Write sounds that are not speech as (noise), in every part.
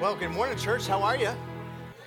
Well, good morning, church. How are you?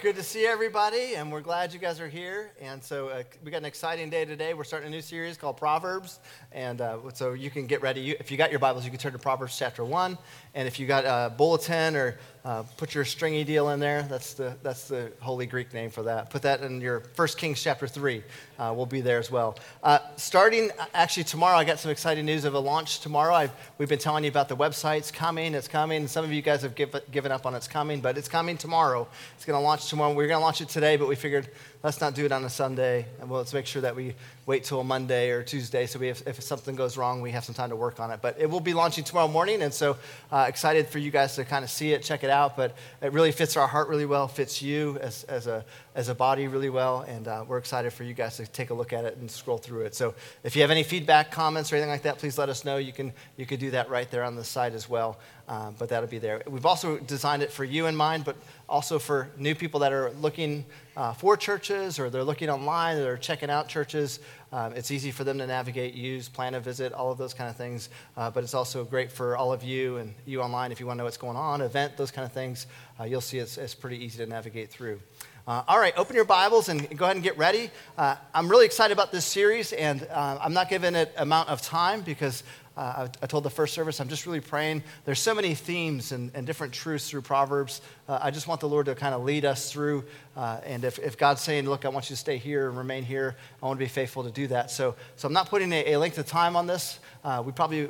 Good to see everybody, and we're glad you guys are here. And so, uh, we got an exciting day today. We're starting a new series called Proverbs, and uh, so you can get ready. You, if you got your Bibles, you can turn to Proverbs chapter one. And if you got a bulletin or uh, put your stringy deal in there. That's the, that's the Holy Greek name for that. Put that in your 1 Kings chapter 3. Uh, we'll be there as well. Uh, starting actually tomorrow, I got some exciting news of a launch tomorrow. I've, we've been telling you about the website's coming. It's coming. Some of you guys have give, given up on it's coming, but it's coming tomorrow. It's going to launch tomorrow. We are going to launch it today, but we figured let's not do it on a Sunday. And well, let's make sure that we wait till Monday or Tuesday so we have, if something goes wrong, we have some time to work on it. But it will be launching tomorrow morning, and so uh, excited for you guys to kind of see it, check it out. But it really fits our heart really well, fits you as, as, a, as a body really well, and uh, we're excited for you guys to take a look at it and scroll through it. So if you have any feedback, comments, or anything like that, please let us know. You can, you can do that right there on the site as well, um, but that'll be there. We've also designed it for you in mind, but also for new people that are looking uh, for churches or they're looking online or they're checking out churches. Um, it's easy for them to navigate, use, plan a visit, all of those kind of things. Uh, but it's also great for all of you and you online if you want to know what's going on, event, those kind of things. Uh, you'll see it's, it's pretty easy to navigate through. Uh, all right, open your Bibles and go ahead and get ready. Uh, I'm really excited about this series, and uh, I'm not giving it amount of time because uh, I, I, told the first service, I'm just really praying. There's so many themes and, and different truths through Proverbs. Uh, I just want the Lord to kind of lead us through. Uh, and if, if God's saying, look, I want you to stay here and remain here, I want to be faithful to do that. So, so I'm not putting a, a length of time on this. Uh, we probably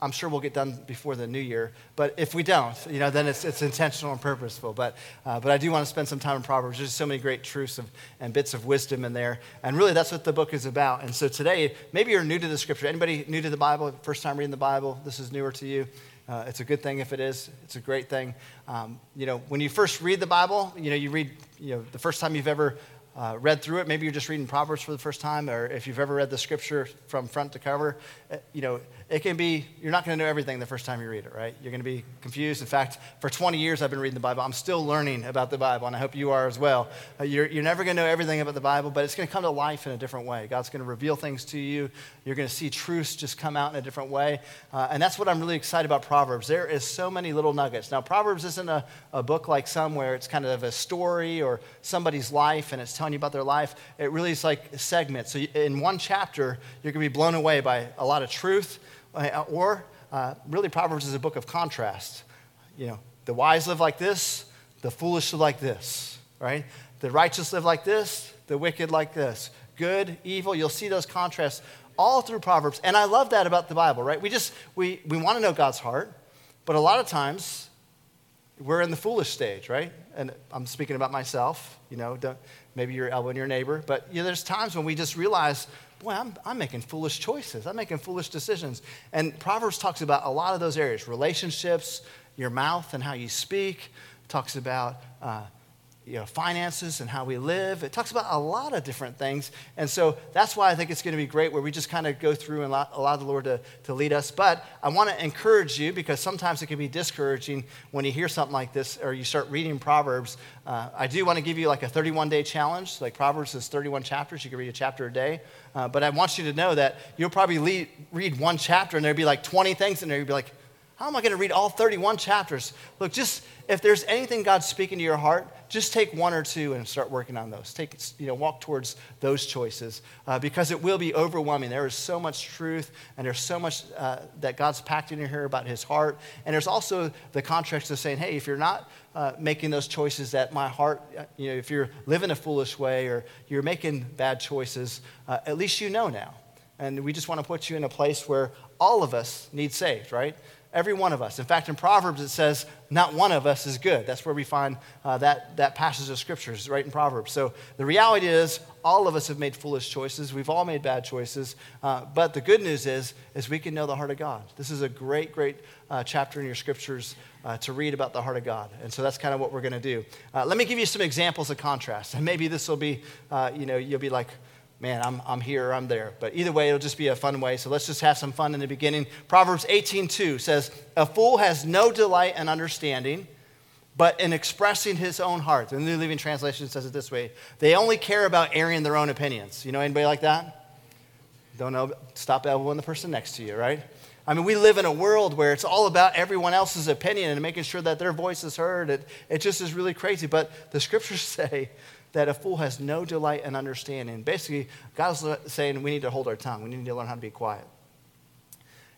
I'm sure we'll get done before the new year. But if we don't, you know, then it's, it's intentional and purposeful. But, uh, but I do want to spend some time in Proverbs. There's so many great truths of, and bits of wisdom in there. And really, that's what the book is about. And so today, maybe you're new to the scripture. Anybody new to the Bible, first time reading the Bible, this is newer to you. Uh, it's a good thing if it is. It's a great thing. Um, you know, when you first read the Bible, you know, you read, you know, the first time you've ever uh, read through it, maybe you're just reading Proverbs for the first time, or if you've ever read the scripture from front to cover, uh, you know, it can be, you're not going to know everything the first time you read it, right? You're going to be confused. In fact, for 20 years I've been reading the Bible. I'm still learning about the Bible, and I hope you are as well. Uh, you're, you're never going to know everything about the Bible, but it's going to come to life in a different way. God's going to reveal things to you. You're going to see truths just come out in a different way. Uh, and that's what I'm really excited about Proverbs. There is so many little nuggets. Now, Proverbs isn't a, a book like some where it's kind of a story or somebody's life and it's telling you about their life. It really is like segments. So in one chapter, you're going to be blown away by a lot of truth or uh, really, Proverbs is a book of contrast. You know, the wise live like this, the foolish live like this, right? The righteous live like this, the wicked like this. Good, evil, you'll see those contrasts all through Proverbs. And I love that about the Bible, right? We just, we, we want to know God's heart, but a lot of times we're in the foolish stage, right? And I'm speaking about myself, you know, maybe you're elbowing your neighbor, but you know, there's times when we just realize boy, I'm, I'm making foolish choices. I'm making foolish decisions. And Proverbs talks about a lot of those areas relationships, your mouth and how you speak, talks about uh, you know, finances and how we live. It talks about a lot of different things. And so that's why I think it's going to be great where we just kind of go through and allow the Lord to, to lead us. But I want to encourage you because sometimes it can be discouraging when you hear something like this or you start reading Proverbs. Uh, I do want to give you like a 31 day challenge. Like Proverbs is 31 chapters. You can read a chapter a day. Uh, but I want you to know that you'll probably lead, read one chapter and there'll be like 20 things in there. You'll be like, how am I going to read all 31 chapters? Look, just if there's anything God's speaking to your heart, just take one or two and start working on those. Take, you know, walk towards those choices uh, because it will be overwhelming. There is so much truth and there's so much uh, that God's packed in here about his heart. And there's also the context of saying, hey, if you're not uh, making those choices that my heart, uh, you know, if you're living a foolish way or you're making bad choices, uh, at least you know now. And we just want to put you in a place where all of us need saved, right? Every one of us. In fact, in Proverbs it says, not one of us is good. That's where we find uh, that, that passage of scriptures, right in Proverbs. So the reality is, all of us have made foolish choices. We've all made bad choices. Uh, but the good news is, is we can know the heart of God. This is a great, great uh, chapter in your scriptures uh, to read about the heart of God. And so that's kind of what we're going to do. Uh, let me give you some examples of contrast. And maybe this will be, uh, you know, you'll be like, man, I'm, I'm here, I'm there. But either way, it'll just be a fun way. So let's just have some fun in the beginning. Proverbs 18:2 says, "A fool has no delight in understanding, but in expressing his own heart." The New Living Translation says it this way: They only care about airing their own opinions. You know anybody like that? Don't know. Stop elbowing the person next to you, right? I mean, we live in a world where it's all about everyone else's opinion and making sure that their voice is heard. It, it just is really crazy. But the scriptures (laughs) say that a fool has no delight in understanding. Basically, God's saying we need to hold our tongue, we need to learn how to be quiet.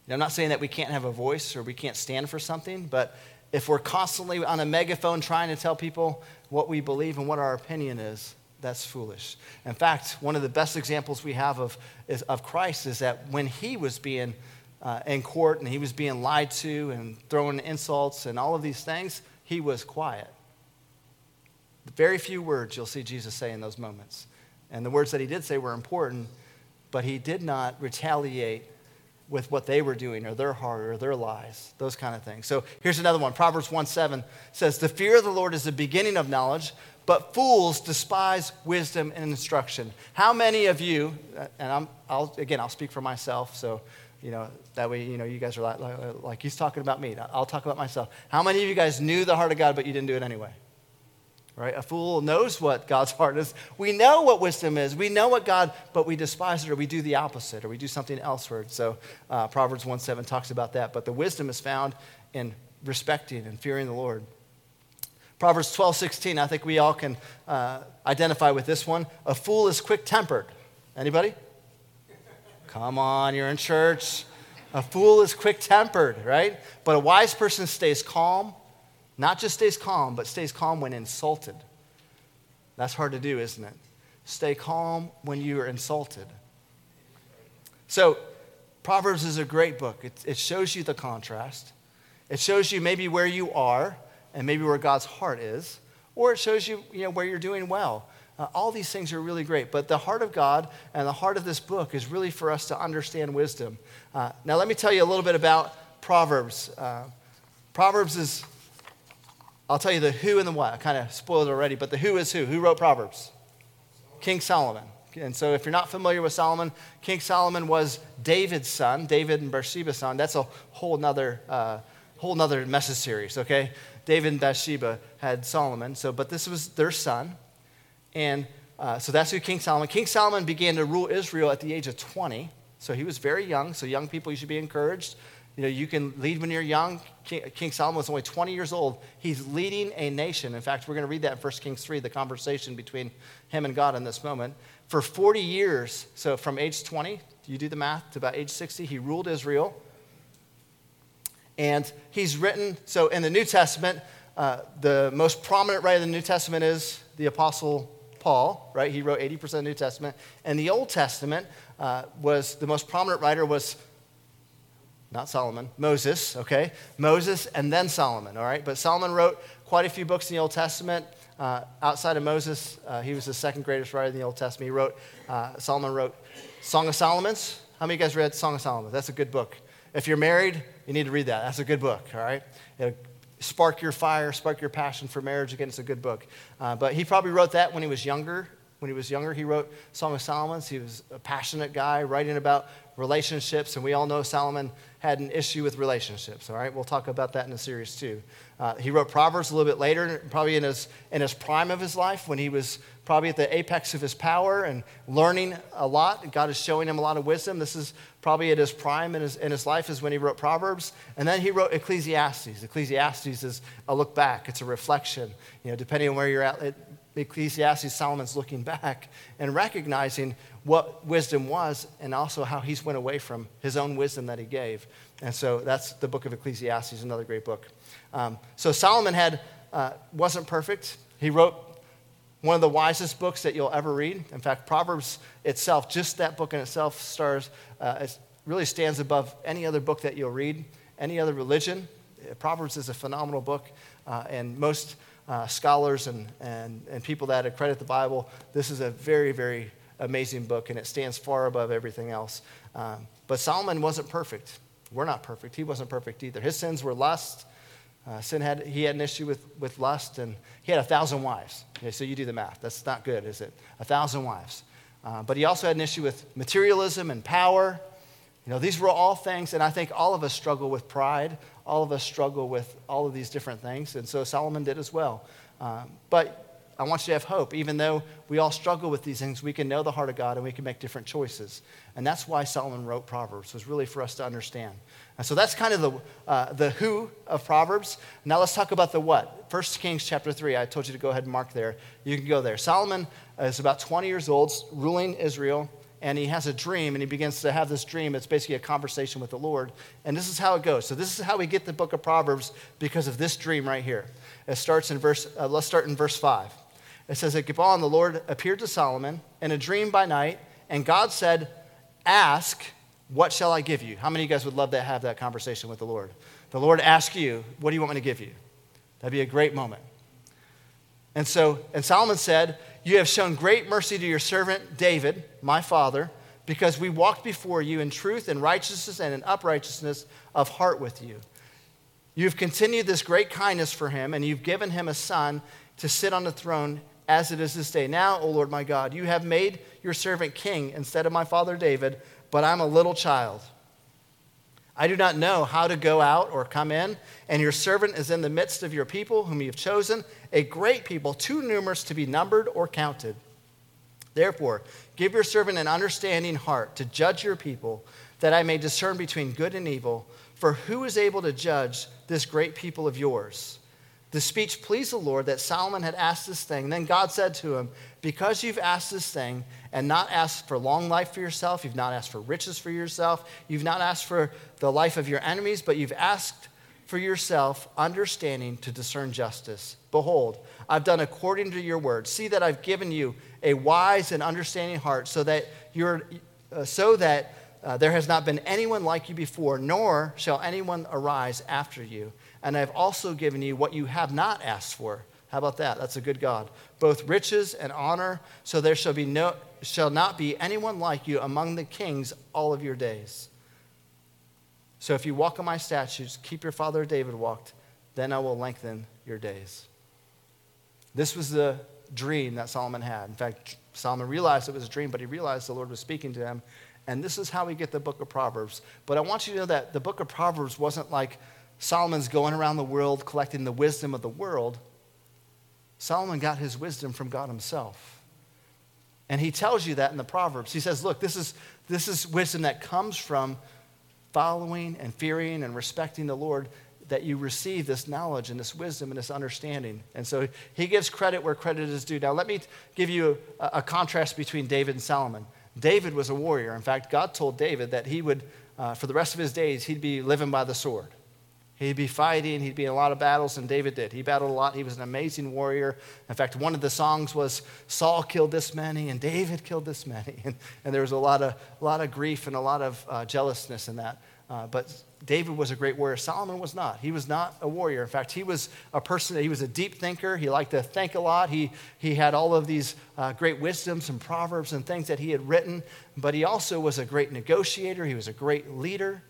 Now, I'm not saying that we can't have a voice or we can't stand for something, but if we're constantly on a megaphone trying to tell people what we believe and what our opinion is, that's foolish. In fact, one of the best examples we have of, is, of Christ is that when he was being uh, in court and he was being lied to and thrown insults and all of these things, he was quiet. Very few words you'll see Jesus say in those moments. And the words that he did say were important, but he did not retaliate with what they were doing or their heart or their lies, those kind of things. So here's another one. Proverbs 1 7 says, The fear of the Lord is the beginning of knowledge, but fools despise wisdom and instruction. How many of you, uh, and I'm, I'll, again, I'll speak for myself, so, you know, that way, you know, you guys are like, like, like he's talking about me. I'll talk about myself. How many of you guys knew the heart of God, but you didn't do it anyway? Right? A fool knows what God's (laughs) heart is. We know what wisdom is. We know what God, but we despise it or we do the opposite or we do something elsewhere. So uh, Proverbs 1 7 talks about that. But the wisdom is found in respecting and fearing the Lord. Proverbs 12 16, I think we all can uh, identify with this one. A fool is quick tempered. Anybody? Come on, you're in church. A fool is quick tempered, right? But a wise person stays calm not just stays calm, but stays calm when insulted. That's hard to do, isn't it? Stay calm when you are insulted. So, Proverbs is a great book. It, it shows you the contrast. It shows you maybe where you are and maybe where God's heart is, or it shows you, you know, where you're doing well. Uh, all these things are really great, but the heart of God and the heart of this book is really for us to understand wisdom. Uh, now, let me tell you a little bit about Proverbs. Uh, Proverbs is I'll tell you the who and the what. I kind of spoiled it already, but the who is who. Who wrote Proverbs? King Solomon. And so, if you're not familiar with Solomon, King Solomon was David's son, David and Bathsheba's son. That's a whole nother, uh, whole nother message series, okay? David and Bathsheba had Solomon. So, but this was their son, and uh, so that's who King Solomon. King Solomon began to rule Israel at the age of 20. So he was very young. So young people, you should be encouraged. You know, you can lead when you're young. King, Solomon was only 20 years old. He's leading a nation. In fact, we're going to read that in 1 Kings 3, the conversation between him and God in this moment. For 40 years, so from age 20, you do the math, to about age 60, he ruled Israel. And he's written, so in the New Testament, uh, the most prominent writer of the New Testament is the Apostle Paul, right? He wrote 80% of the New Testament. And the Old Testament uh, was, the most prominent writer was not Solomon, Moses, okay? Moses and then Solomon, all right? But Solomon wrote quite a few books in the Old Testament. Uh, outside of Moses, uh, he was the second greatest writer in the Old Testament. He wrote, uh, Solomon wrote Song of Solomon's. How many of you guys read Song of Solomon? That's a good book. If you're married, you need to read that. That's a good book, all right? It'll spark your fire, spark your passion for marriage. Again, it's a good book. Uh, but he probably wrote that when he was younger. When he was younger, he wrote Song of Solomon's. He was a passionate guy writing about relationships, and we all know Solomon had an issue with relationships. All right, we'll talk about that in the series too. Uh, he wrote Proverbs a little bit later, probably in his, in his prime of his life, when he was probably at the apex of his power and learning a lot. God is showing him a lot of wisdom. This is probably at his prime in his, in his life, is when he wrote Proverbs. And then he wrote Ecclesiastes. Ecclesiastes is a look back, it's a reflection. You know, depending on where you're at, Ecclesiastes, Solomon's looking (laughs) back and recognizing what wisdom was and also how he's went away from his own wisdom that he gave. And so that's the book of Ecclesiastes, another great book. Um, so Solomon had, uh, wasn't perfect. He wrote one of the wisest books that you'll ever read. In fact, Proverbs itself, just that book in itself, stars, uh, really stands above any other book that you'll read, any other religion. Proverbs is a phenomenal book, uh, and most uh, scholars and, and, and people that accredit the Bible, this is a very, very amazing book, and it stands far above everything else. Um, but Solomon wasn't perfect. We're not perfect. He wasn't perfect either. His sins were lust. Uh, sin had, he had an issue with, with lust, and he had a thousand wives. Okay, so you do the math. That's not good, is it? A thousand wives. Uh, but he also had an issue with materialism and power. You know, these were all things, and I think all of us struggle with pride. All of us struggle with all of these different things, and so Solomon did as well. Um, but I want you to have hope. Even though we all struggle with these things, we can know the heart of God and we can make different choices. And that's why Solomon wrote Proverbs, was really for us to understand. And so that's kind of the, uh, the who of Proverbs. Now let's talk about the what. 1 Kings chapter 3, I told you to go ahead and mark there. You can go there. Solomon is about 20 years old, ruling Israel and he has a dream and he begins to have this dream. It's basically a conversation with the Lord. And this is how it goes. So, this is how we get the book of Proverbs because of this dream right here. It starts in verse, uh, let's start in verse 5. It says, At Gibeon, the Lord appeared to Solomon in a dream by night, and God said, Ask, what shall I give you? How many of you guys would love to have that conversation with the Lord? The Lord asks you, What do you want me to give you? That'd be a great moment. And so, and Solomon said, You have shown great mercy to your servant David, my father, because we walked before you in truth and righteousness and in uprightness of heart with you. You've continued this great kindness for him, and you've given him a son to sit on the throne as it is this day. Now, O Lord my God, you have made your servant king instead of my father David, but I'm a little child. I do not know how to go out or come in, and your servant is in the midst of your people, whom you have chosen, a great people, too numerous to be numbered or counted. Therefore, give your servant an understanding heart to judge your people, that I may discern between good and evil. For who is able to judge this great people of yours? The speech pleased the Lord that Solomon had asked this thing. Then God said to him, Because you've asked this thing, and not asked for long life for yourself, you've not asked for riches for yourself, you've not asked for the life of your enemies, but you've asked for yourself understanding to discern justice. Behold, I've done according to your word. See that I've given you a wise and understanding heart, so that you're uh, so that uh, there has not been anyone like you before, nor shall anyone arise after you. And I've also given you what you have not asked for. How about that? That's a good God. Both riches and honor, so there shall be no shall not be anyone like you among the kings all of your days. So if you walk in my statutes, keep your father David walked, then I will lengthen your days. This was the dream that Solomon had. In fact, Solomon realized it was a dream, but he realized the Lord was speaking to him. And this is how we get the book of Proverbs. But I want you to know that the book of Proverbs wasn't like Solomon's going around the world collecting the wisdom of the world. Solomon got his wisdom from God himself. And he tells you that in the Proverbs. He says, Look, this is, this is wisdom that comes from following and fearing and respecting the Lord, that you receive this knowledge and this wisdom and this understanding. And so he gives credit where credit is due. Now, let me give you a, a contrast between David and Solomon. David was a warrior. In fact, God told David that he would, uh, for the rest of his days, he'd be living by the sword. He'd be fighting, he'd be in a lot of battles, and David did. He battled a lot. He was an amazing warrior. In fact, one of the songs was Saul killed this many and David killed this many. (laughs) And, and there was a lot of, a lot of grief and a lot of uh, jealousness in that. Uh, but David was a great warrior. Solomon was not. He was not a warrior. In fact, he was a person, he was a deep thinker. He liked to think a lot. He, he had all of these uh, great wisdoms and proverbs and things that he had written. But he also was a great negotiator, he was a great leader.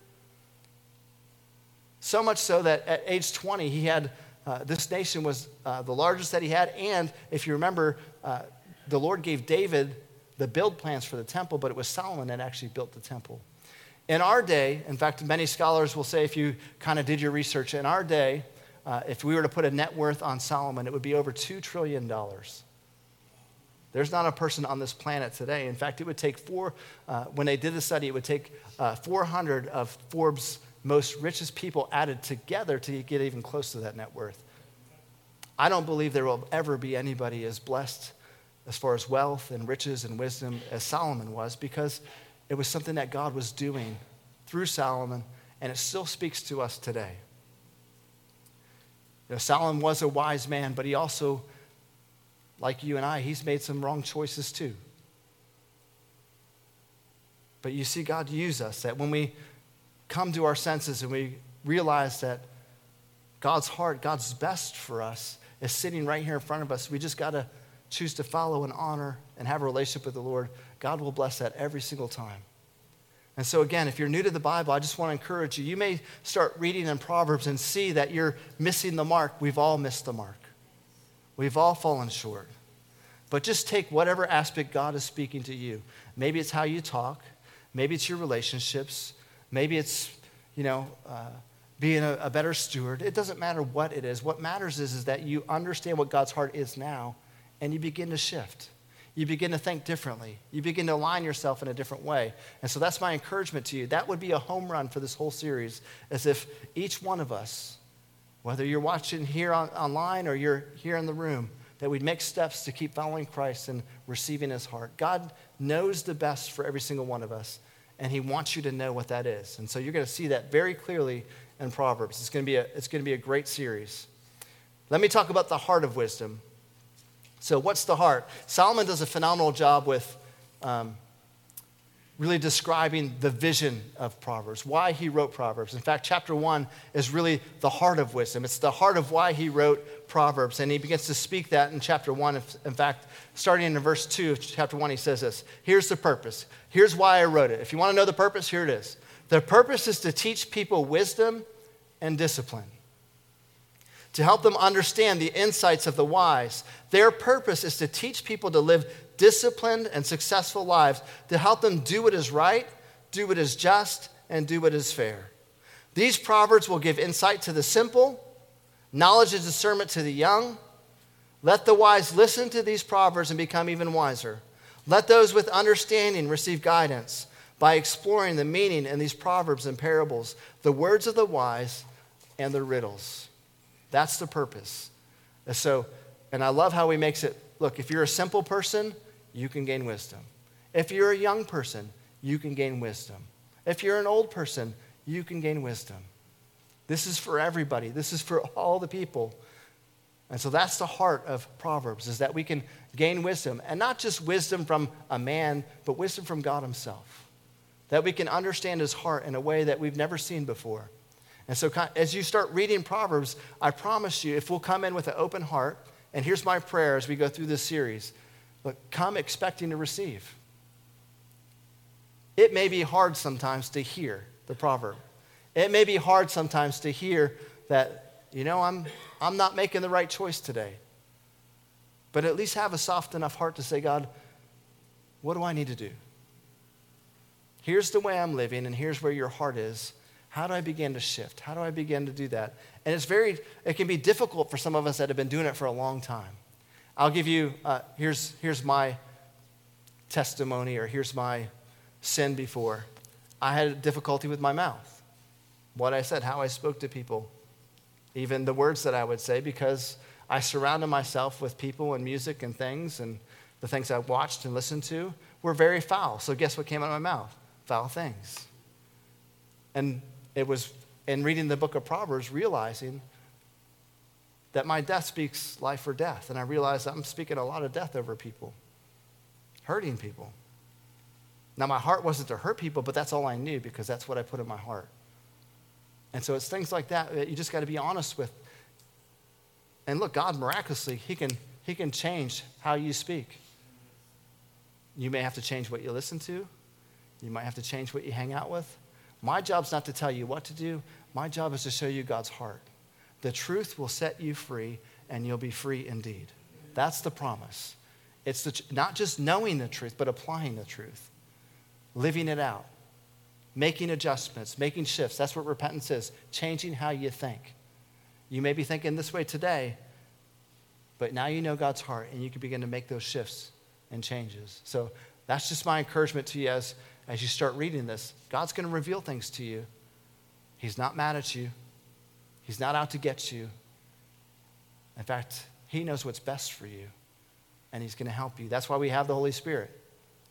So much so that at age 20, he had, uh, this nation was uh, the largest that he had. And if you remember, uh, the Lord gave David the build plans for the temple, but it was Solomon that actually built the temple. In our day, in fact, many scholars will say if you kind of did your research, in our day, uh, if we were to put a net worth on Solomon, it would be over $2 trillion. There's not a person on this planet today. In fact, it would take four, uh, when they did the study, it would take uh, 400 of Forbes' most richest people added together to get even close to that net worth. I don't believe there will ever be anybody as blessed as far as wealth and riches and wisdom as Solomon was because it was something that God was doing through Solomon, and it still speaks to us today. You know, Solomon was a wise man, but he also, like you and I, he's made some wrong choices too. But you see, God use us that when we come to our senses and we realize that God's heart, God's best for us, is sitting right here in front of us. We just got to choose to follow and honor and have a relationship with the Lord. God will bless that every single time. And so, again, if you're new to the Bible, I just want to encourage you. You may start reading in Proverbs and see that you're missing the mark. We've all missed the mark, we've all fallen short. But just take whatever aspect God is speaking to you. Maybe it's how you talk, maybe it's your relationships, Maybe it's, you know, uh, being a, a, better steward. It doesn't matter what it is. What matters is, is that you understand what God's heart is now and you begin to shift. You begin to think differently. You begin to align yourself in a different way. And so that's my encouragement to you. That would be a home run for this whole series, as if each one of us, whether you're watching here on, online or you're here in the room, that we'd make steps to keep following Christ and receiving his heart. God knows the best for every single one of us, and he wants you to know what that is. And so you're going to see that very clearly in Proverbs. It's going to be a, it's going to be a great series. Let me talk about the heart of wisdom. So, what's the heart? Solomon does a phenomenal job with um, really describing the vision of Proverbs, why he wrote Proverbs. In fact, chapter one is really the heart of wisdom. It's the heart of why he wrote Proverbs. And he begins to speak that in chapter one. In fact, starting in verse two of chapter one, he says this Here's the purpose. Here's why I wrote it. If you want to know the purpose, here it is. The purpose is to teach people wisdom and discipline to help them understand the insights of the wise. Their purpose is to teach people to live disciplined and successful lives, to help them do what is right, do what is just, and do what is fair. These proverbs will give insight to the simple, knowledge and discernment to the young. Let the wise listen to these proverbs and become even wiser. Let those with understanding receive guidance by exploring the meaning in these proverbs and parables, the words of the wise and the riddles. That's the purpose. And so, and I love how he makes it look, if you're a simple person, you can gain wisdom. If you're a young person, you can gain wisdom. If you're an old person, you can gain wisdom. This is for everybody. This is for all the people. And so that's the heart of Proverbs is that we can gain wisdom and not just wisdom from a man, but wisdom from God himself. That we can understand his heart in a way that we've never seen before. And so, as you start reading Proverbs, I promise you, if we'll come in with an open heart, and here's my prayer as we go through this series look, come expecting to receive. It may be hard sometimes to hear the proverb. It may be hard sometimes to hear that, you know, I'm, I'm not making the right choice today. But at least have a soft enough heart to say, God, what do I need to do? Here's the way I'm living, and here's where your heart is. How do I begin to shift? How do I begin to do that? And it's very, it can be difficult for some of us that have been doing it for a long time. I'll give you, uh, here's, here's my testimony or here's my sin before. I had difficulty with my mouth. What I said, how I spoke to people, even the words that I would say, because I surrounded myself with people and music and things, and the things I watched and listened to were very foul. So, guess what came out of my mouth? Foul things. And it was in reading the book of Proverbs, realizing that my death speaks life or death. And I realized I'm speaking a lot of death over people, hurting people. Now, my heart wasn't to hurt people, but that's all I knew because that's what I put in my heart. And so it's things like that that you just got to be honest with. And look, God miraculously, he can, he can change how you speak. You may have to change what you listen to, you might have to change what you hang out with. My job's not to tell you what to do, my job is to show you God's heart. The truth will set you free, and you'll be free indeed. That's the promise. It's the, not just knowing the truth, but applying the truth, living it out, making adjustments, making shifts. That's what repentance is changing how you think. You may be thinking this way today, but now you know God's heart, and you can begin to make those shifts and changes. So that's just my encouragement to you as as you start reading this, God's going to reveal things to you. He's not mad at you, He's not out to get you. In fact, He knows what's best for you, and He's going to help you. That's why we have the Holy Spirit.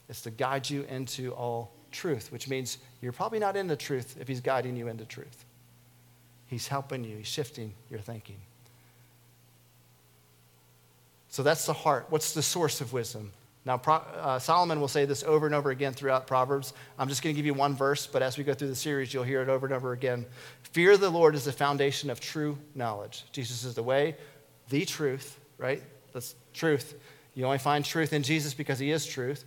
It's to guide you into all truth, which means you're probably not into truth if He's guiding you into truth. He's helping you, He's shifting your thinking. So that's the heart. What's the source of wisdom? Now, uh, Solomon will say this over and over again throughout Proverbs. I'm just going to give you one verse, but as we go through the series, you'll hear it over and over again. Fear of the Lord is the foundation of true knowledge. Jesus is the way, the truth, right? That's truth. You only find truth in Jesus because he is truth.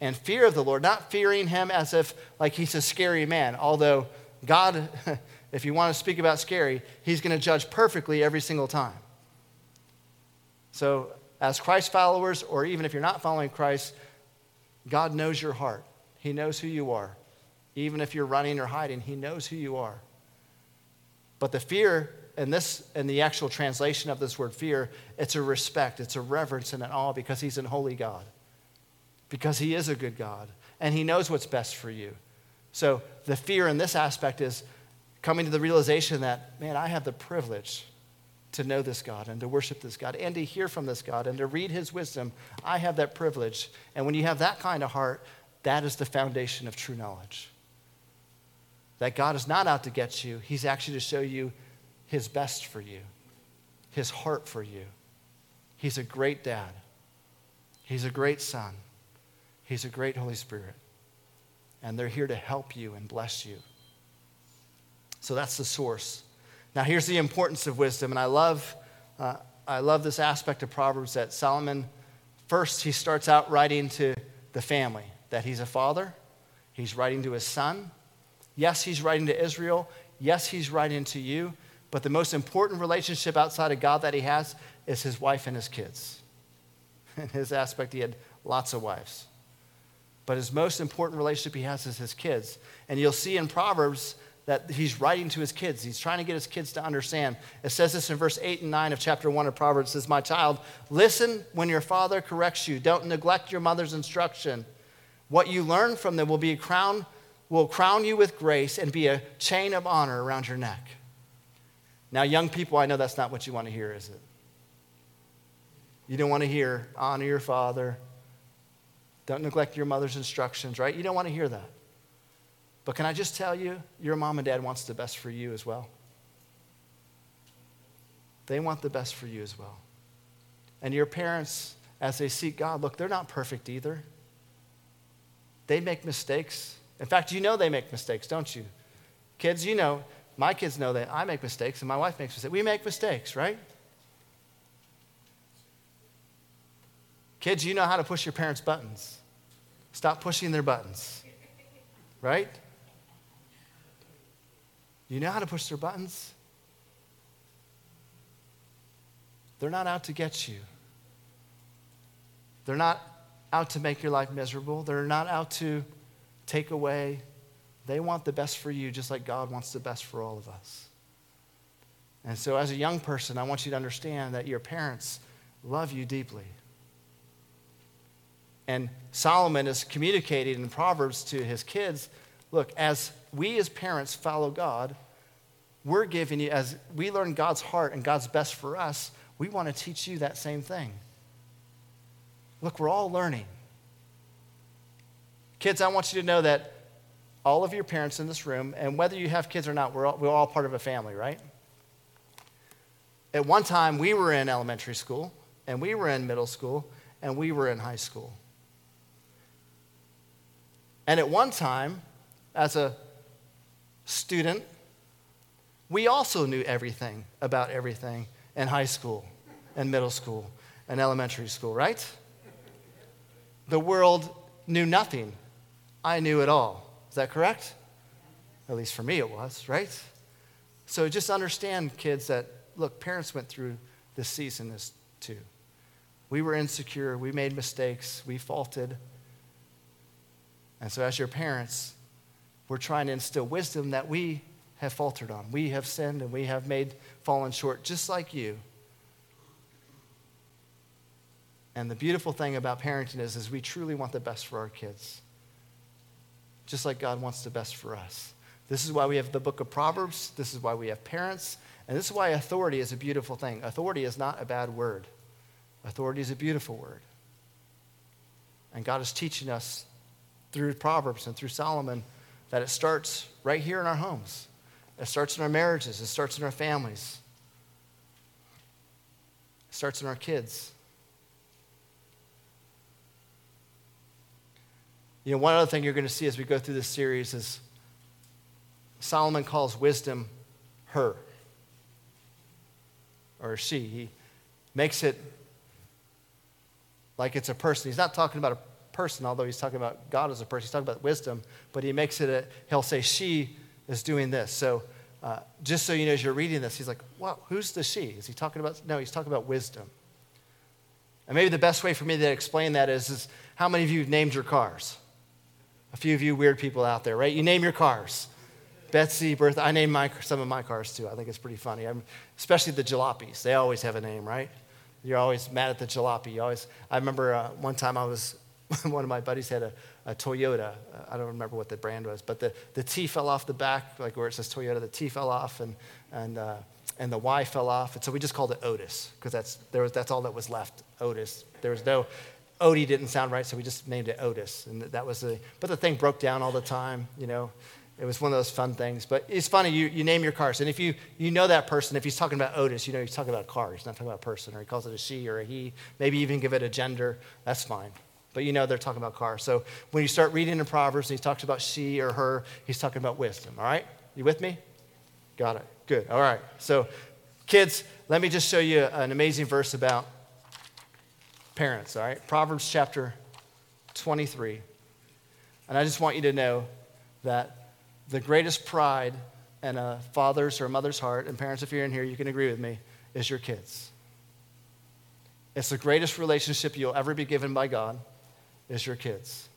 And fear of the Lord, not fearing him as if like he's a scary man, although God, (laughs) if you want to speak about scary, he's going to judge perfectly every single time. So as Christ followers, or even if you're not following Christ, God knows your heart. He knows who you are. Even if you're running or hiding, He knows who you are. But the fear and this in the actual translation of this word fear, it's a respect, it's a reverence and an awe because he's an holy God. Because he is a good God and he knows what's best for you. So the fear in this aspect is coming to the realization that, man, I have the privilege to know this God and to worship this God and to hear from this God and to read his wisdom. I have that privilege. And when you have that kind of heart, that is the foundation of true knowledge. That God is not out to get you, he's actually to show you his best for you, his heart for you. He's a great dad, he's a great son, he's a great Holy Spirit. And they're here to help you and bless you. So that's the source. Now, here's the importance of wisdom, and I love, uh, I love this aspect of Proverbs that Solomon, first, he starts out writing to the family that he's a father, he's writing to his son. Yes, he's writing to Israel. Yes, he's writing to you. But the most important relationship outside of God that he has is his wife and his kids. (laughs) In his aspect, he had lots of wives. But his most important relationship he has is his kids. And you'll see in Proverbs that he's writing to his kids. He's trying to get his kids to understand. It says this in verse 8 and 9 of chapter 1 of Proverbs. It says, My child, listen when your father corrects you. Don't neglect your mother's instruction. What you learn from them will be a crown, will crown you with grace and be a chain of honor around your neck. Now, young people, I know that's not what you want to hear, is it? You don't want to hear, honor your father. Don't neglect your mother's instructions, right? You don't want to hear that. But can I just tell you, your mom and dad wants the best for you as well. They want the best for you as well. And your parents, as they seek God, look, they're not perfect either. They make mistakes. In fact, you know they make mistakes, don't you? Kids, you know, my kids know that I make mistakes and my wife makes mistakes. We make mistakes, right? Kids, you know how to push your parents' buttons. Stop pushing their buttons, right? You know how to push their buttons? They're not out to get you. They're not out to make your life miserable. They're not out to take away. They want the best for you, just like God wants the best for all of us. And so, as a young person, I want you to understand that your parents love you deeply. And Solomon is communicating in Proverbs to his kids look, as we as parents follow God, we're giving you, as we learn God's heart and God's best for us, we want to teach you that same thing. Look, we're all learning. Kids, I want you to know that all of your parents in this room, and whether you have kids or not, we're all, we're all part of a family, right? At one time, we were in elementary school, and we were in middle school, and we were in high school. And at one time, as a student, we also knew everything about everything in high school and middle school and elementary school, right? The world knew nothing. I knew it all. Is that correct? At least for me it was, right? So just understand, kids, that look, parents went through this season this too. We were insecure, we made mistakes, we faulted. And so, as your parents, we're trying to instill wisdom that we have faltered on. We have sinned and we have made fallen short, just like you. And the beautiful thing about parenting is, is we truly want the best for our kids, just like God wants the best for us. This is why we have the book of Proverbs. This is why we have parents. And this is why authority is a beautiful thing. Authority is not a bad word, authority is a beautiful word. And God is teaching us through Proverbs and through Solomon that it starts right here in our homes. It starts in our marriages, it starts in our families, it starts in our kids. You know, one other thing you're going to see as we go through this series is Solomon calls wisdom her or she. He makes it like it's a person. He's not talking about a person, although he's talking about God as a person. He's talking about wisdom, but he makes it a, he'll say she is doing this. So uh, just so you know, as you're reading this, he's like, wow, who's the she? Is he talking about? No, he's talking about wisdom. And maybe the best way for me to explain that is, is how many of you named your cars? A few of you weird people out there, right? You name your cars. Betsy, Bertha. I name my, some of my cars too. I think it's pretty funny. I'm, especially the jalopies. They always have a name, right? You're always mad at the jalopy. You always. I remember uh, one time I was, (laughs) one of my buddies had a, a Toyota. I don't remember what the brand was, but the, the T fell off the back, like where it says Toyota. The T fell off, and and uh, and the Y fell off, and so we just called it Otis because that's there was that's all that was left. Otis. There was no Odie didn't sound right, so we just named it Otis, and that was the. But the thing broke down all the time, you know. It was one of those fun things. But it's funny, you, you name your cars. And if you, you know that person, if he's talking about Otis, you know he's talking about a car. He's not talking about a person, or he calls it a she or a he. Maybe even give it a gender. That's fine. But you know they're talking about cars. So when you start reading in Proverbs and he talks about she or her, he's talking about wisdom. All right? You with me? Got it. Good. All right. So, kids, let me just show you an amazing verse about parents. All right? Proverbs chapter 23. And I just want you to know that the greatest pride in a father's or a mother's heart, and parents, if you're in here, you can agree with me, is your kids. It's the greatest relationship you'll ever be given by God, is your kids.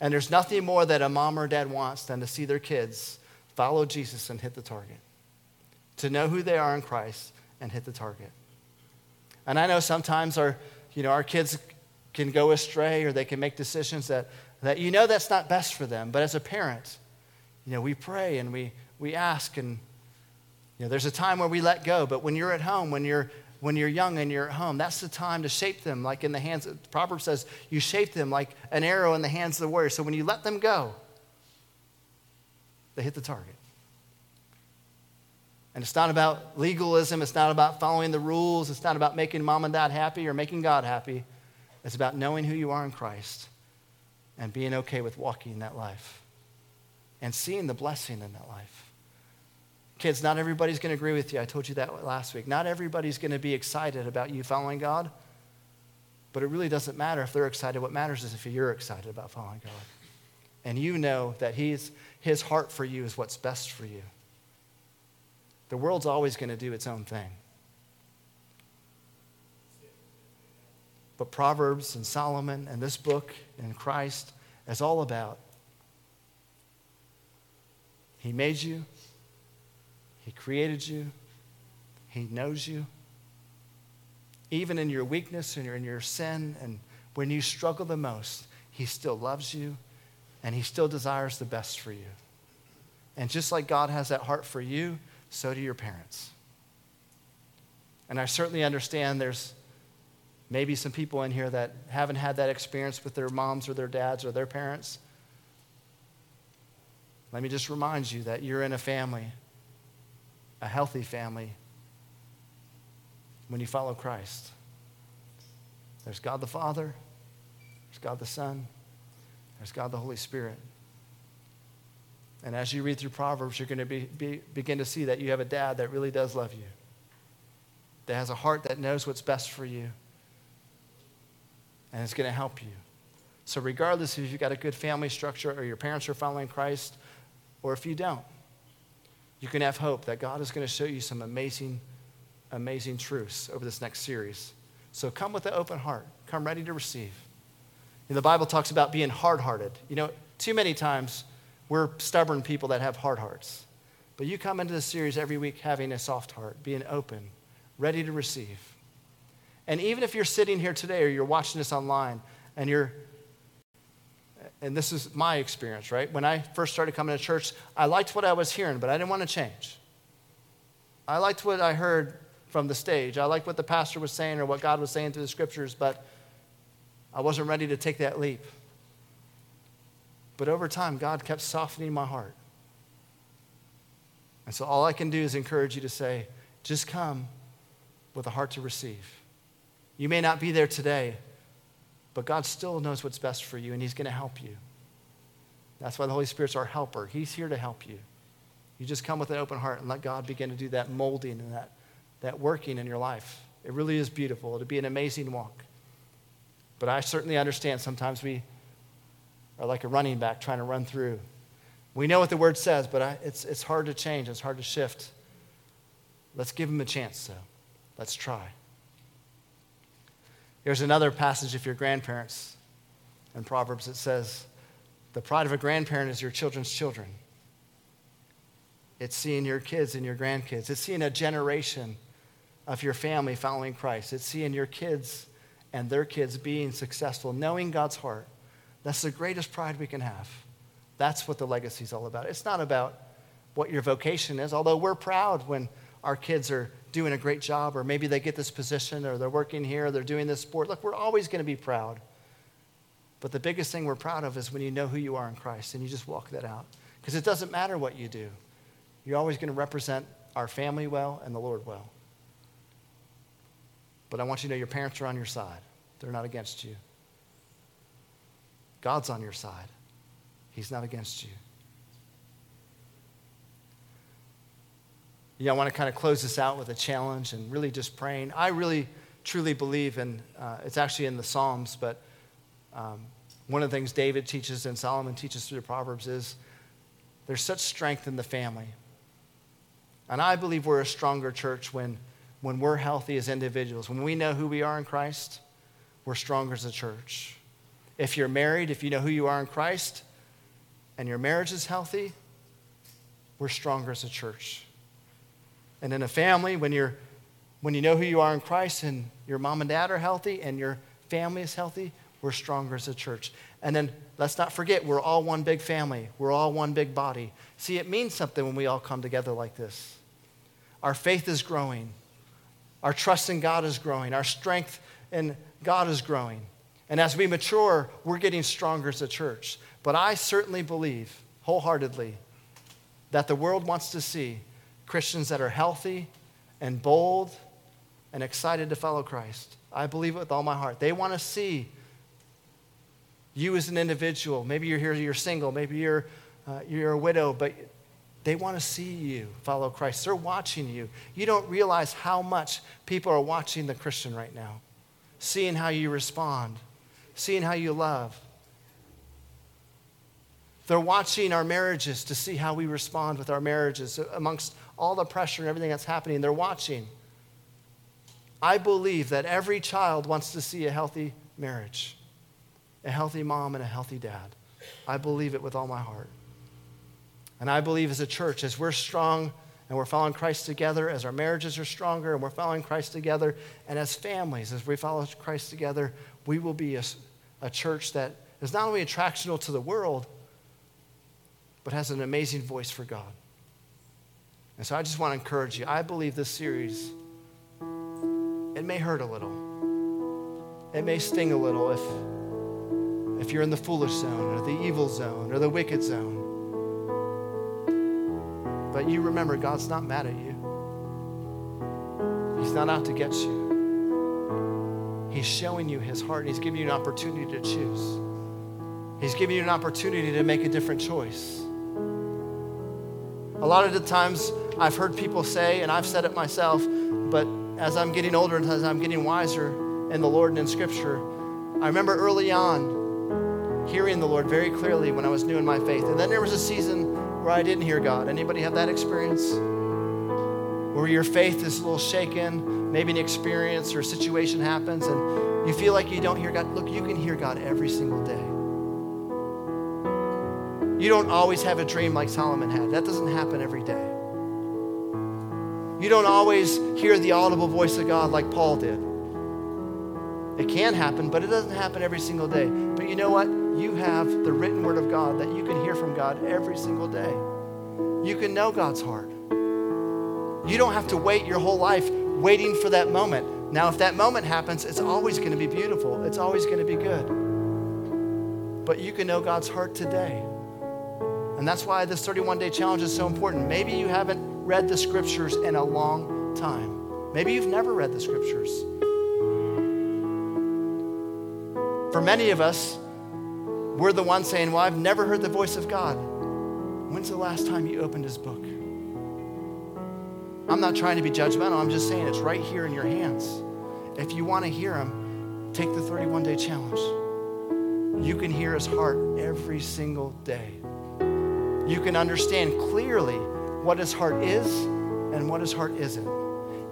And there's nothing more that a mom or dad wants than to see their kids follow Jesus and hit the target, to know who they are in Christ and hit the target. And I know sometimes our, you know, our kids can go astray or they can make decisions that, that you know that's not best for them. But as a parent, you know, we pray and we, we ask, and you know, there's a time where we let go. But when you're at home, when you're when you're young and you're at home, that's the time to shape them like in the hands. Of, Proverbs says you shape them like an arrow in the hands of the warrior. So when you let them go, they hit the target. And it's not about legalism. It's not about following the rules. It's not about making mom and dad happy or making God happy. It's about knowing who you are in Christ and being okay with walking that life and seeing the blessing in that life. Kids, not everybody's going to agree with you. I told you that last week. Not everybody's going to be excited about you following God, but it really doesn't matter if they're excited. What matters is if you're excited about following God. And you know that he's, his heart for you is what's best for you. The world's always going to do its own thing. But Proverbs and Solomon and this book and Christ is all about he made you, He created you, He knows you. Even in your weakness and in your sin, and when you struggle the most, He still loves you and He still desires the best for you. And just like God has that heart for you, so do your parents. And I certainly understand there's maybe some people in here that haven't had that experience with their moms or their dads or their parents. Let me just remind you that you're in a family, a healthy family, when you follow Christ. There's God the Father, there's God the Son, there's God the Holy Spirit. And as you read through Proverbs, you're going to be, be, begin to see that you have a dad that really does love you, that has a heart that knows what's best for you, and it's going to help you. So, regardless if you've got a good family structure or your parents are following Christ, or if you don't, you can have hope that God is going to show you some amazing, amazing truths over this next series. So come with an open heart, come ready to receive. And the Bible talks about being hard hearted. You know, too many times we're stubborn people that have hard hearts. But you come into this series every week having a soft heart, being open, ready to receive. And even if you're sitting here today or you're watching this online and you're and this is my experience, right? When I first started coming to church, I liked what I was hearing, but I didn't want to change. I liked what I heard from the stage. I liked what the pastor was saying or what God was saying through the scriptures, but I wasn't ready to take that leap. But over time, God kept softening my heart. And so all I can do is encourage you to say, just come with a heart to receive. You may not be there today, but God still knows what's best for you, and He's going to help you. That's why the Holy Spirit's our helper. He's here to help you. You just come with an open heart and let God begin to do that molding and that, that working in your life. It really is beautiful. It'll be an amazing walk. But I certainly understand sometimes we are like a running back trying to run through. We know what the word says, but I, it's, it's hard to change, it's hard to shift. Let's give him a chance, though. Let's try. Here's another passage if you're grandparents in Proverbs. It says, The pride of a grandparent is your children's children. It's seeing your kids and your grandkids. It's seeing a generation of your family following Christ. It's seeing your kids and their kids being successful, knowing God's heart. That's the greatest pride we can have. That's what the legacy is all about. It's not about what your vocation is, although we're proud when our kids are doing a great job, or maybe they get this position, or they're working here, or they're doing this sport. Look, we're always going to be proud. But the biggest thing we're proud of is when you know who you are in Christ and you just walk that out. Because it doesn't matter what you do, you're always going to represent our family well and the Lord well. But I want you to know your parents are on your side, they're not against you. God's on your side, He's not against you. Yeah, I want to kind of close this out with a challenge and really just praying. I really, truly believe, and uh, it's actually in the Psalms, but um, one of the things David teaches and Solomon teaches through the Proverbs is there's such strength in the family. And I believe we're a stronger church when, when we're healthy as individuals. When we know who we are in Christ, we're stronger as a church. If you're married, if you know who you are in Christ, and your marriage is healthy, we're stronger as a church. And in a family, when, you're, when you know who you are in Christ and your mom and dad are healthy and your family is healthy, we're stronger as a church. And then let's not forget, we're all one big family. We're all one big body. See, it means something when we all come together like this. Our faith is growing, our trust in God is growing, our strength in God is growing. And as we mature, we're getting stronger as a church. But I certainly believe wholeheartedly that the world wants to see Christians that are healthy and bold and excited to follow Christ. I believe it with all my heart. They want to see you as an individual. Maybe you're here, you're single, maybe you're, uh, you're a widow, but they want to see you follow Christ. They're watching you. You don't realize how much people are watching the Christian right now, seeing how you respond, seeing how you love. They're watching our marriages to see how we respond with our marriages amongst all the pressure and everything that's happening. They're watching. I believe that every child wants to see a healthy marriage, a healthy mom, and a healthy dad. I believe it with all my heart. And I believe as a church, as we're strong and we're following Christ together, as our marriages are stronger and we're following Christ together, and as families, as we follow Christ together, we will be a, a church that is not only attractional to the world, but has an amazing voice for God. And so I just want to encourage you. I believe this series, it may hurt a little. It may sting a little if, if you're in the foolish zone or the evil zone or the wicked zone. But you remember, God's not mad at you. He's not out to get you. He's showing you his heart, and he's giving you an opportunity to choose. He's giving you an opportunity to make a different choice. A lot of the times I've heard people say, and I've said it myself, but as I'm getting older and as I'm getting wiser in the Lord and in Scripture, I remember early on hearing the Lord very clearly when I was new in my faith. And then there was a season where I didn't hear God. Anybody have that experience? Where your faith is a little shaken, maybe an experience or a situation happens, and you feel like you don't hear God. Look, you can hear God every single day. You don't always have a dream like Solomon had. That doesn't happen every day. You don't always hear the audible voice of God like Paul did. It can happen, but it doesn't happen every single day. But you know what? You have the written word of God that you can hear from God every single day. You can know God's heart. You don't have to wait your whole life waiting for that moment. Now, if that moment happens, it's always going to be beautiful, it's always going to be good. But you can know God's heart today. And that's why this 31 day challenge is so important. Maybe you haven't read the scriptures in a long time. Maybe you've never read the scriptures. For many of us, we're the ones saying, Well, I've never heard the voice of God. When's the last time you opened his book? I'm not trying to be judgmental, I'm just saying it's right here in your hands. If you want to hear him, take the 31 day challenge. You can hear his heart every single day you can understand clearly what his heart is and what his heart isn't.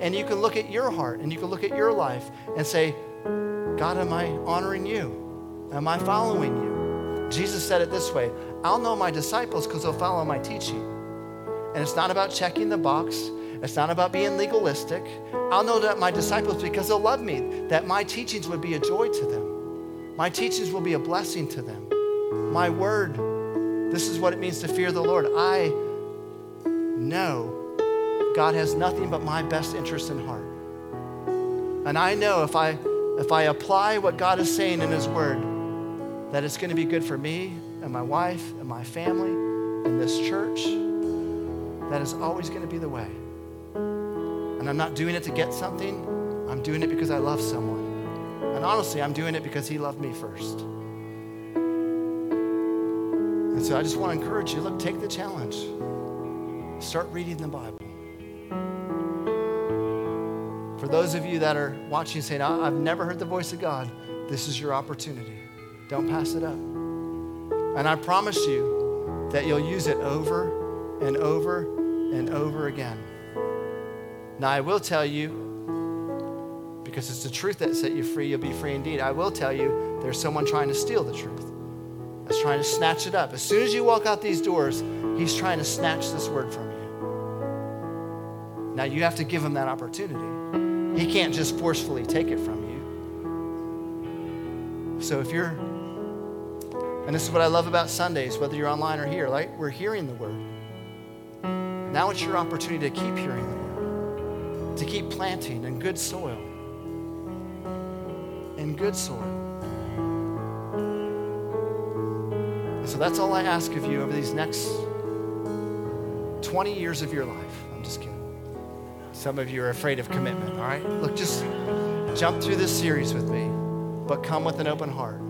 And you can look at your heart and you can look at your life and say, God, am I honoring you? Am I following you? Jesus said it this way I'll know my disciples because they'll follow my teaching. And it's not about checking the box. It's not about being legalistic. I'll know that my disciples, because they'll love me, that my teachings would be a joy to them. My teachings will be a blessing to them. My word, this is what it means to fear the Lord. I know God has nothing but my best interest in heart. And I know if I if I apply what God is saying in his word, that it's going to be good for me and my wife and my family and this church. That is always going to be the way. And I'm not doing it to get something. I'm doing it because I love someone. And honestly, I'm doing it because he loved me first. And so I just want to encourage you look, take the challenge. Start reading the Bible. For those of you that are watching saying, I've never heard the voice of God, this is your opportunity. Don't pass it up. And I promise you that you'll use it over and over and over again. Now, I will tell you, because it's the truth that set you free, you'll be free indeed. I will tell you, there's someone trying to steal the truth, that's trying to snatch it up. As soon as you walk out these doors, he's trying to snatch this word from you. Now, you have to give him that opportunity. He can't just forcefully take it from you. So if you're, and this is what I love about Sundays, whether you're online or here, like we're hearing the word. Now it's your opportunity to keep hearing the word, to keep planting in good soil. In good soil. So that's all I ask of you over these next 20 years of your life. I'm just kidding. Some of you are afraid of commitment, all right? Look, just jump through this series with me, but come with an open heart.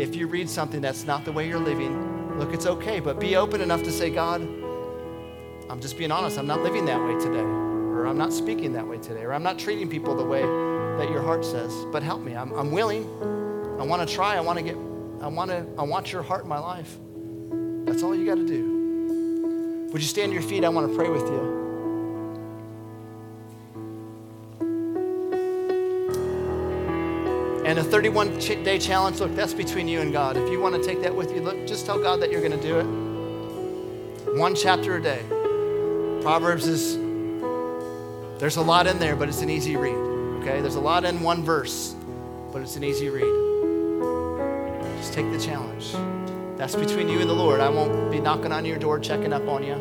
If you read something that's not the way you're living, look, it's okay, but be open enough to say, God, I'm just being honest, I'm not living that way today, or I'm not speaking that way today, or I'm not treating people the way that your heart says, but help me. I'm, I'm willing. I want to try. I want to get, I want to, I want your heart in my life. That's all you got to do. Would you stand to your feet? I want to pray with you. And a 31 day challenge, look, that's between you and God. If you want to take that with you, look, just tell God that you're going to do it. One chapter a day. Proverbs is, there's a lot in there, but it's an easy read. Okay? There's a lot in one verse, but it's an easy read. Just take the challenge. That's between you and the Lord. I won't be knocking on your door, checking up on you.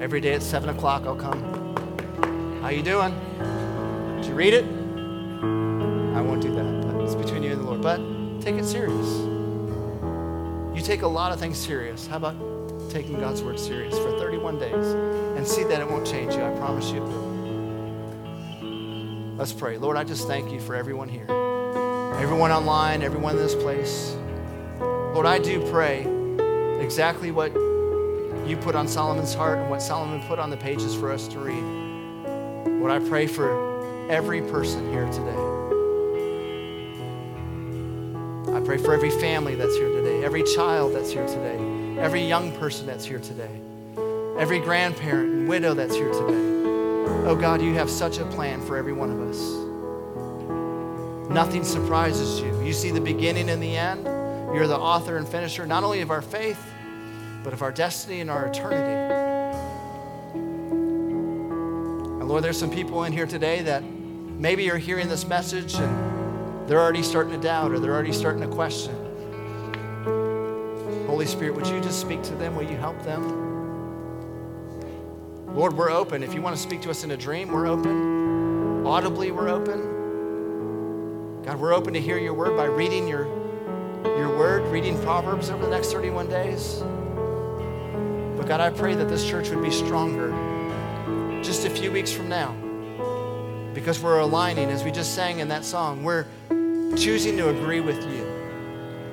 Every day at 7 o'clock, I'll come. How you doing? Did you read it? I won't do that, but it's between you and the Lord. But take it serious. You take a lot of things serious. How about taking God's word serious for 31 days and see that it won't change you? I promise you. Let's pray. Lord, I just thank you for everyone here, everyone online, everyone in this place. Lord, I do pray exactly what you put on Solomon's heart and what Solomon put on the pages for us to read. Lord, I pray for every person here today. I pray for every family that's here today, every child that's here today, every young person that's here today, every grandparent and widow that's here today. Oh God, you have such a plan for every one of us. Nothing surprises you. You see the beginning and the end. You're the author and finisher not only of our faith, but of our destiny and our eternity. Lord, there's some people in here today that maybe you're hearing this message and they're already starting to doubt or they're already starting to question. Holy Spirit, would you just speak to them? Will you help them? Lord, we're open. If you want to speak to us in a dream, we're open. Audibly, we're open. God, we're open to hear your word by reading your, your word, reading Proverbs over the next 31 days. But God, I pray that this church would be stronger just a few weeks from now because we're aligning, as we just sang in that song, we're choosing to agree with you.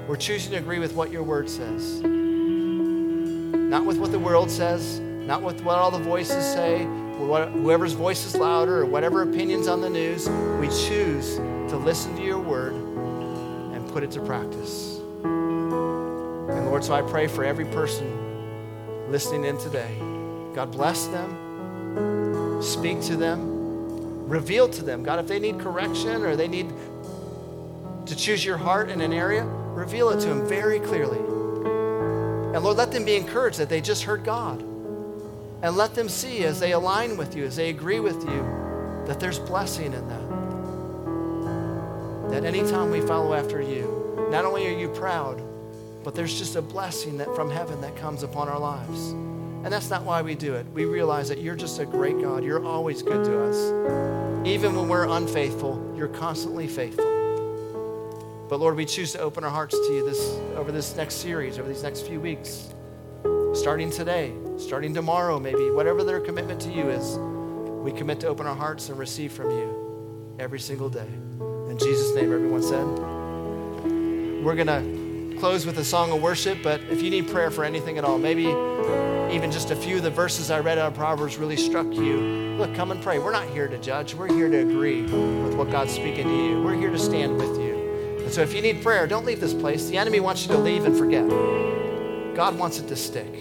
We're choosing to agree with what your word says. Not with what the world says, not with what all the voices say, whoever's voice is louder, or whatever opinions on the news. We choose to listen to your word and put it to practice. And Lord, so I pray for every person listening in today. God bless them, speak to them reveal to them. God, if they need correction or they need to choose your heart in an area, reveal it to them very clearly. And Lord, let them be encouraged that they just heard God. And let them see as they align with you, as they agree with you, that there's blessing in that. That anytime we follow after you, not only are you proud, but there's just a blessing that from heaven that comes upon our lives. And that's not why we do it. We realize that you're just a great God. You're always good to us. Even when we're unfaithful, you're constantly faithful. But Lord, we choose to open our hearts to you this over this next series, over these next few weeks. Starting today, starting tomorrow, maybe, whatever their commitment to you is, we commit to open our hearts and receive from you every single day. In Jesus' name, everyone said. We're going to close with a song of worship, but if you need prayer for anything at all, maybe even just a few of the verses I read out of Proverbs really struck you, look, come and pray. We're not here to judge, we're here to agree with what God's speaking to you. We're here to stand with you. And so if you need prayer, don't leave this place. The enemy wants you to leave and forget. God wants it to stick,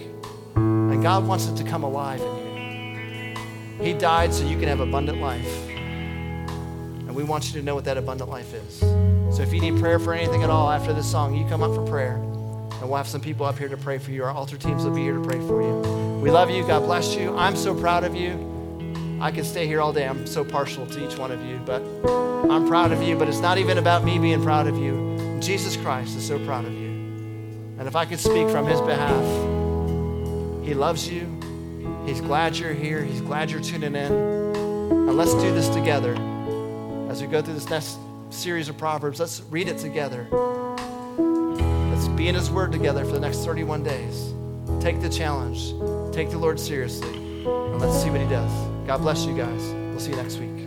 and God wants it to come alive in you. He died so you can have abundant life. And we want you to know what that abundant life is. So if you need prayer for anything at all after this song, you come up for prayer. And we'll have some people up here to pray for you. Our altar teams will be here to pray for you. We love you. God bless you. I'm so proud of you. I could stay here all day. I'm so partial to each one of you, but I'm proud of you. But it's not even about me being proud of you. Jesus Christ is so proud of you. And if I could speak from his behalf, he loves you. He's glad you're here. He's glad you're tuning in. And let's do this together as we go through this next series of Proverbs. Let's read it together. Let's be in His Word together for the next 31 days. Take the challenge, take the Lord seriously, and let's see what He does. God bless you guys. We'll see you next week.